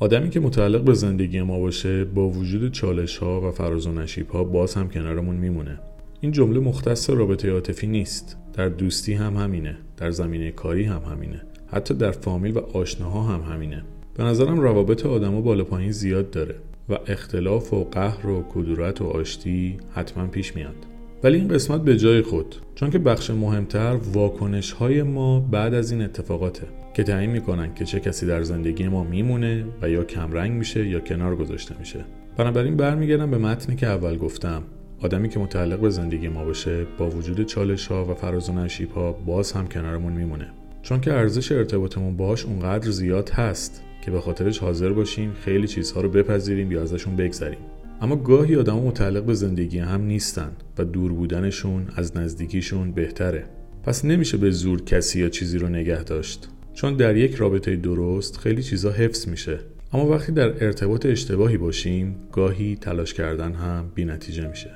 آدمی که متعلق به زندگی ما باشه با وجود چالش ها و فراز و نشیب ها باز هم کنارمون میمونه. این جمله مختص رابطه عاطفی نیست. در دوستی هم همینه. در زمینه کاری هم همینه. حتی در فامیل و آشناها هم همینه. به نظرم روابط آدما بالا پایین زیاد داره و اختلاف و قهر و کدورت و آشتی حتما پیش میاد. ولی این قسمت به جای خود چون که بخش مهمتر واکنش های ما بعد از این اتفاقاته که تعیین می‌کنن که چه کسی در زندگی ما میمونه و یا کمرنگ میشه یا کنار گذاشته میشه. بنابراین برمیگردم به متنی که اول گفتم. آدمی که متعلق به زندگی ما باشه با وجود چالش ها و فراز و نشیب ها باز هم کنارمون میمونه. چون که ارزش ارتباطمون باهاش اونقدر زیاد هست که به خاطرش حاضر باشیم خیلی چیزها رو بپذیریم یا ازشون بگذریم. اما گاهی آدم متعلق به زندگی هم نیستن و دور بودنشون از نزدیکیشون بهتره. پس نمیشه به زور کسی یا چیزی رو نگه داشت. چون در یک رابطه درست خیلی چیزا حفظ میشه. اما وقتی در ارتباط اشتباهی باشیم گاهی تلاش کردن هم بی نتیجه میشه.